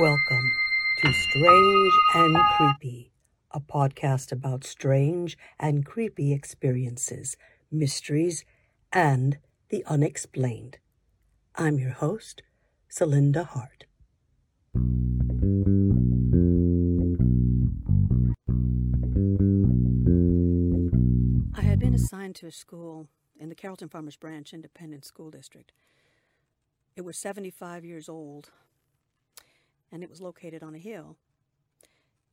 Welcome to Strange and Creepy, a podcast about strange and creepy experiences, mysteries, and the unexplained. I'm your host, Celinda Hart. I had been assigned to a school in the Carrollton Farmers Branch Independent School District. It was 75 years old, and it was located on a hill.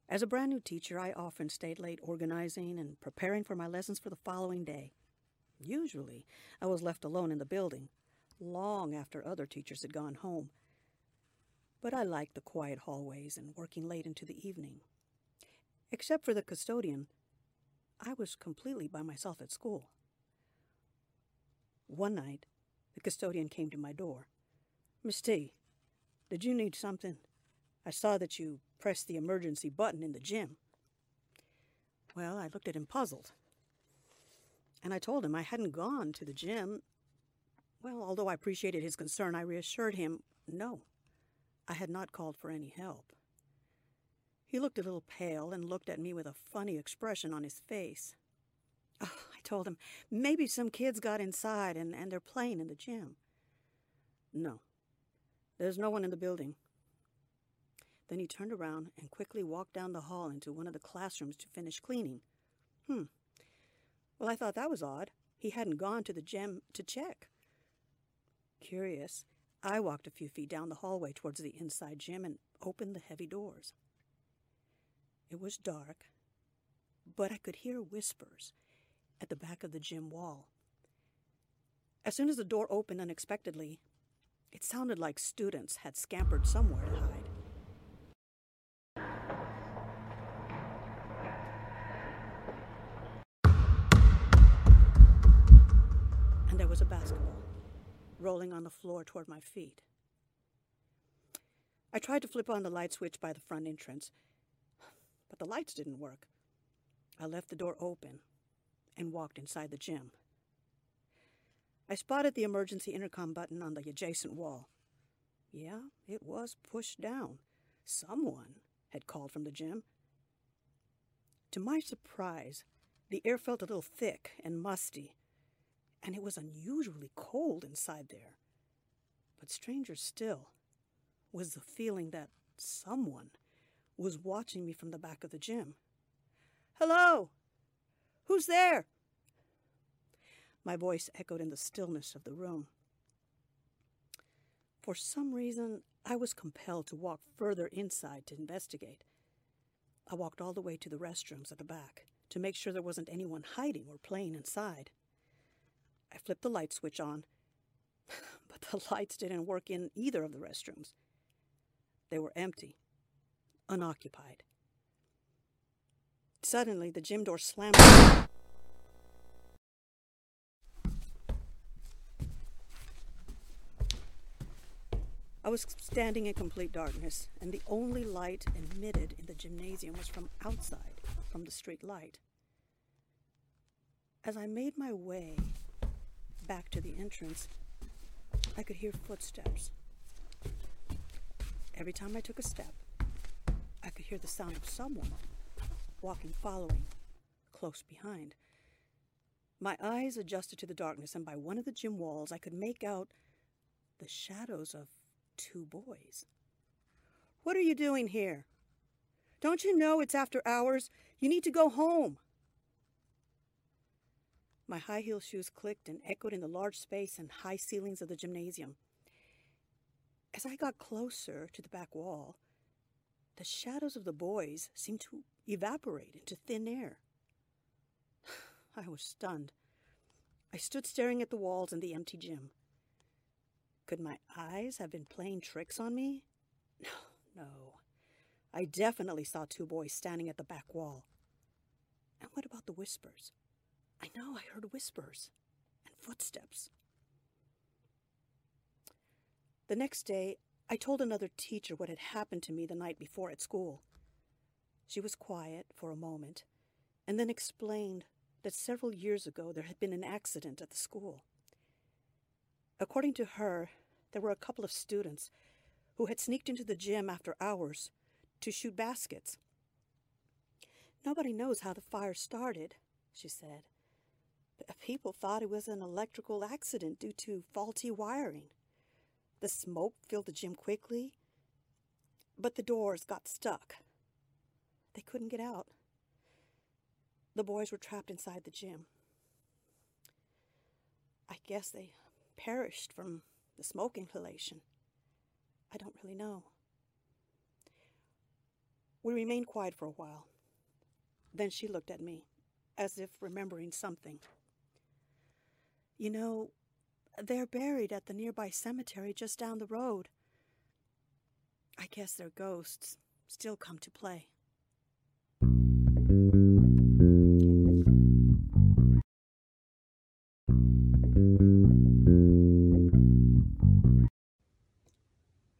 As a brand new teacher, I often stayed late organizing and preparing for my lessons for the following day. Usually, I was left alone in the building, long after other teachers had gone home. But I liked the quiet hallways and working late into the evening. Except for the custodian, I was completely by myself at school. One night, the custodian came to my door. Miss T, did you need something? I saw that you pressed the emergency button in the gym. Well, I looked at him puzzled. And I told him I hadn't gone to the gym. Well, although I appreciated his concern, I reassured him no, I had not called for any help. He looked a little pale and looked at me with a funny expression on his face. Oh, I told him maybe some kids got inside and, and they're playing in the gym. No, there's no one in the building. Then he turned around and quickly walked down the hall into one of the classrooms to finish cleaning. Hmm. Well, I thought that was odd. He hadn't gone to the gym to check. Curious, I walked a few feet down the hallway towards the inside gym and opened the heavy doors. It was dark, but I could hear whispers at the back of the gym wall. As soon as the door opened unexpectedly, it sounded like students had scampered somewhere rolling on the floor toward my feet. I tried to flip on the light switch by the front entrance, but the lights didn't work. I left the door open and walked inside the gym. I spotted the emergency intercom button on the adjacent wall. Yeah, it was pushed down. Someone had called from the gym. To my surprise, the air felt a little thick and musty, and it was unusually cold inside there. But stranger still was the feeling that someone was watching me from the back of the gym. Hello! Who's there? My voice echoed in the stillness of the room. For some reason, I was compelled to walk further inside to investigate. I walked all the way to the restrooms at the back to make sure there wasn't anyone hiding or playing inside. I flipped the light switch on, but the lights didn't work in either of the restrooms. They were empty, unoccupied. Suddenly, the gym door slammed. I was standing in complete darkness, and the only light emitted in the gymnasium was from outside, from the street light. As I made my way back to the entrance, I could hear footsteps. Every time I took a step, I could hear the sound of someone walking, following, close behind. My eyes adjusted to the darkness, and by one of the gym walls, I could make out the shadows of two boys. What are you doing here? Don't you know it's after hours? You need to go home. My high heel shoes clicked and echoed in the large space and high ceilings of the gymnasium. As I got closer to the back wall, the shadows of the boys seemed to evaporate into thin air. I was stunned. I stood staring at the walls and the empty gym. Could my eyes have been playing tricks on me? No, no. I definitely saw two boys standing at the back wall. And what about the whispers? I know I heard whispers and footsteps. The next day, I told another teacher what had happened to me the night before at school. She was quiet for a moment and then explained that several years ago there had been an accident at the school. According to her, there were a couple of students who had sneaked into the gym after hours to shoot baskets. Nobody knows how the fire started, she said. People thought it was an electrical accident due to faulty wiring. The smoke filled the gym quickly, but the doors got stuck. They couldn't get out. The boys were trapped inside the gym. I guess they perished from the smoke inhalation. I don't really know. We remained quiet for a while. Then she looked at me, as if remembering something. You know, they're buried at the nearby cemetery just down the road. I guess their ghosts still come to play.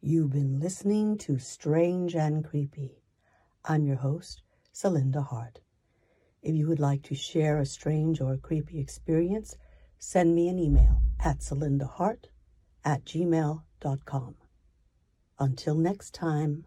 You've been listening to Strange and Creepy. I'm your host, Celinda Hart. If you would like to share a strange or creepy experience, send me an email at celindahart at gmail.com. Until next time.